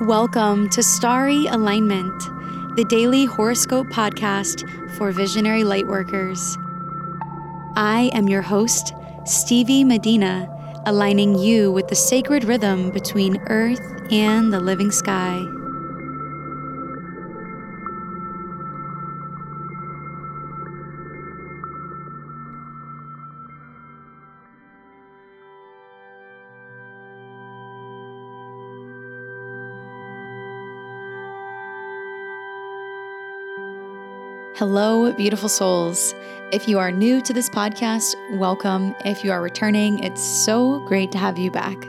Welcome to Starry Alignment, the daily horoscope podcast for visionary lightworkers. I am your host, Stevie Medina, aligning you with the sacred rhythm between earth and the living sky. Hello, beautiful souls. If you are new to this podcast, welcome. If you are returning, it's so great to have you back.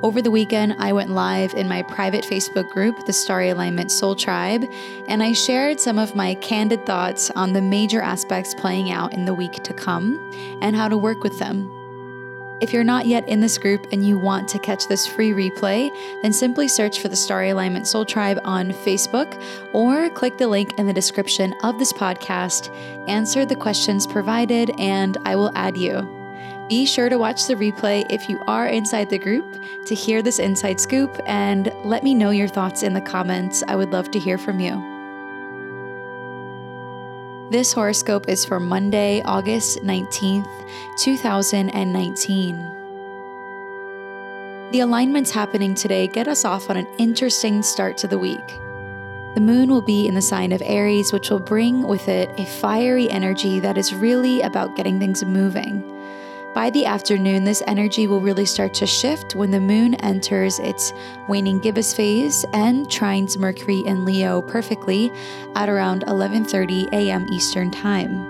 Over the weekend, I went live in my private Facebook group, the Starry Alignment Soul Tribe, and I shared some of my candid thoughts on the major aspects playing out in the week to come and how to work with them. If you're not yet in this group and you want to catch this free replay, then simply search for the Starry Alignment Soul Tribe on Facebook or click the link in the description of this podcast, answer the questions provided, and I will add you. Be sure to watch the replay if you are inside the group to hear this inside scoop and let me know your thoughts in the comments. I would love to hear from you. This horoscope is for Monday, August 19th, 2019. The alignments happening today get us off on an interesting start to the week. The moon will be in the sign of Aries, which will bring with it a fiery energy that is really about getting things moving. By the afternoon, this energy will really start to shift when the moon enters its waning gibbous phase and trines Mercury in Leo perfectly at around 11:30 a.m. Eastern Time.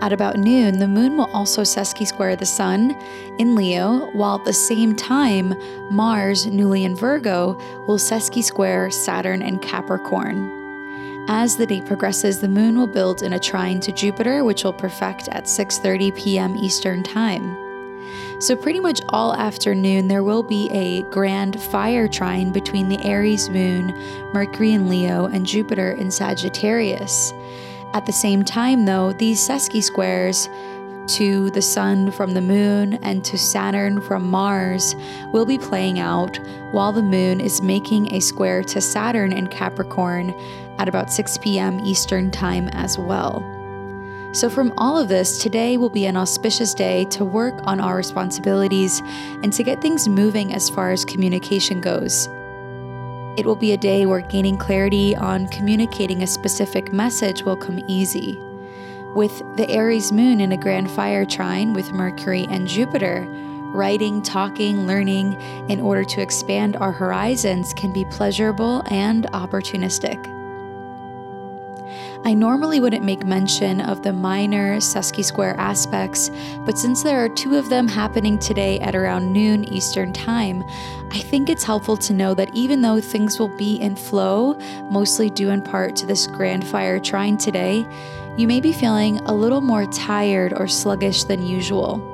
At about noon, the moon will also sesqui square the sun in Leo, while at the same time, Mars, newly in Virgo, will sesqui square Saturn and Capricorn. As the day progresses, the moon will build in a trine to Jupiter, which will perfect at 6:30 p.m. Eastern Time. So pretty much all afternoon there will be a grand fire trine between the Aries moon, Mercury in Leo, and Jupiter in Sagittarius. At the same time though, these sesqui squares to the Sun from the Moon and to Saturn from Mars will be playing out while the Moon is making a square to Saturn in Capricorn at about 6 p.m. Eastern Time as well. So, from all of this, today will be an auspicious day to work on our responsibilities and to get things moving as far as communication goes. It will be a day where gaining clarity on communicating a specific message will come easy. With the Aries moon in a grand fire trine with Mercury and Jupiter, writing, talking, learning in order to expand our horizons can be pleasurable and opportunistic. I normally wouldn't make mention of the minor sesqui square aspects, but since there are two of them happening today at around noon Eastern Time, I think it's helpful to know that even though things will be in flow, mostly due in part to this grand fire trine today, you may be feeling a little more tired or sluggish than usual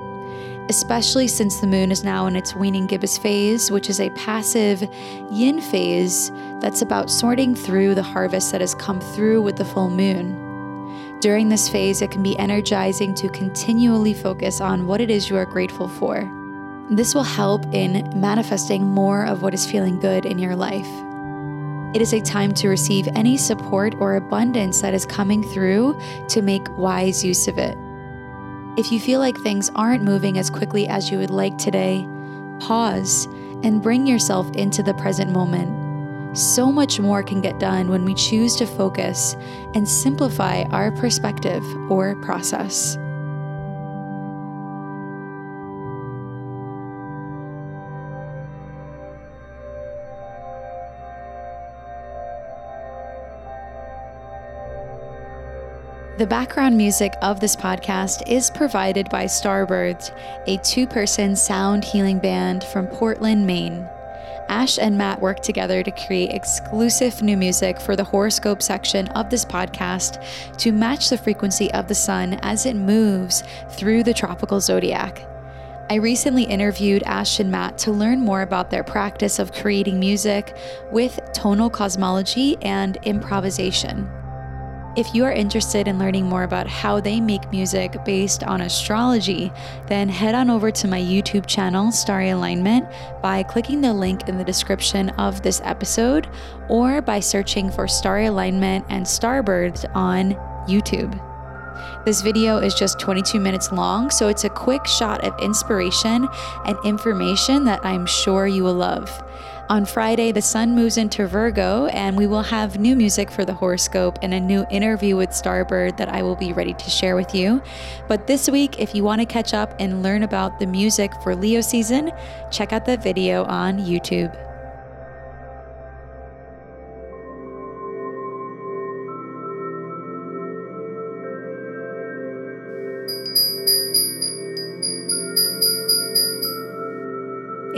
especially since the moon is now in its waning gibbous phase, which is a passive yin phase that's about sorting through the harvest that has come through with the full moon. During this phase, it can be energizing to continually focus on what it is you are grateful for. This will help in manifesting more of what is feeling good in your life. It is a time to receive any support or abundance that is coming through to make wise use of it. If you feel like things aren't moving as quickly as you would like today, pause and bring yourself into the present moment. So much more can get done when we choose to focus and simplify our perspective or process. The background music of this podcast is provided by Starbirds, a two person sound healing band from Portland, Maine. Ash and Matt work together to create exclusive new music for the horoscope section of this podcast to match the frequency of the sun as it moves through the tropical zodiac. I recently interviewed Ash and Matt to learn more about their practice of creating music with tonal cosmology and improvisation. If you are interested in learning more about how they make music based on astrology, then head on over to my YouTube channel, Starry Alignment, by clicking the link in the description of this episode or by searching for Starry Alignment and Starbirds on YouTube. This video is just 22 minutes long, so it's a quick shot of inspiration and information that I'm sure you will love. On Friday, the sun moves into Virgo, and we will have new music for the horoscope and a new interview with Starbird that I will be ready to share with you. But this week, if you want to catch up and learn about the music for Leo season, check out the video on YouTube.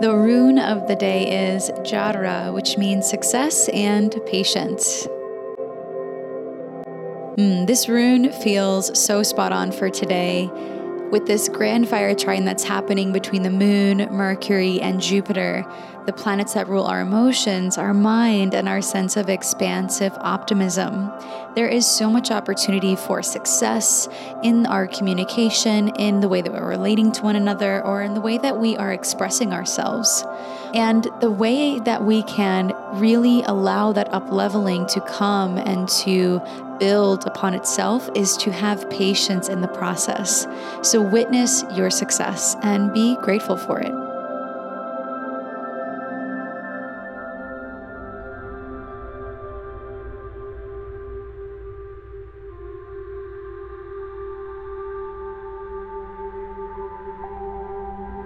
The rune of the day is Jera, which means success and patience. Mm, this rune feels so spot on for today with this grand fire trine that's happening between the moon, Mercury, and Jupiter, the planets that rule our emotions, our mind, and our sense of expansive optimism. There is so much opportunity for success in our communication, in the way that we're relating to one another, or in the way that we are expressing ourselves. And the way that we can really allow that up leveling to come and to build upon itself is to have patience in the process. So witness your success and be grateful for it.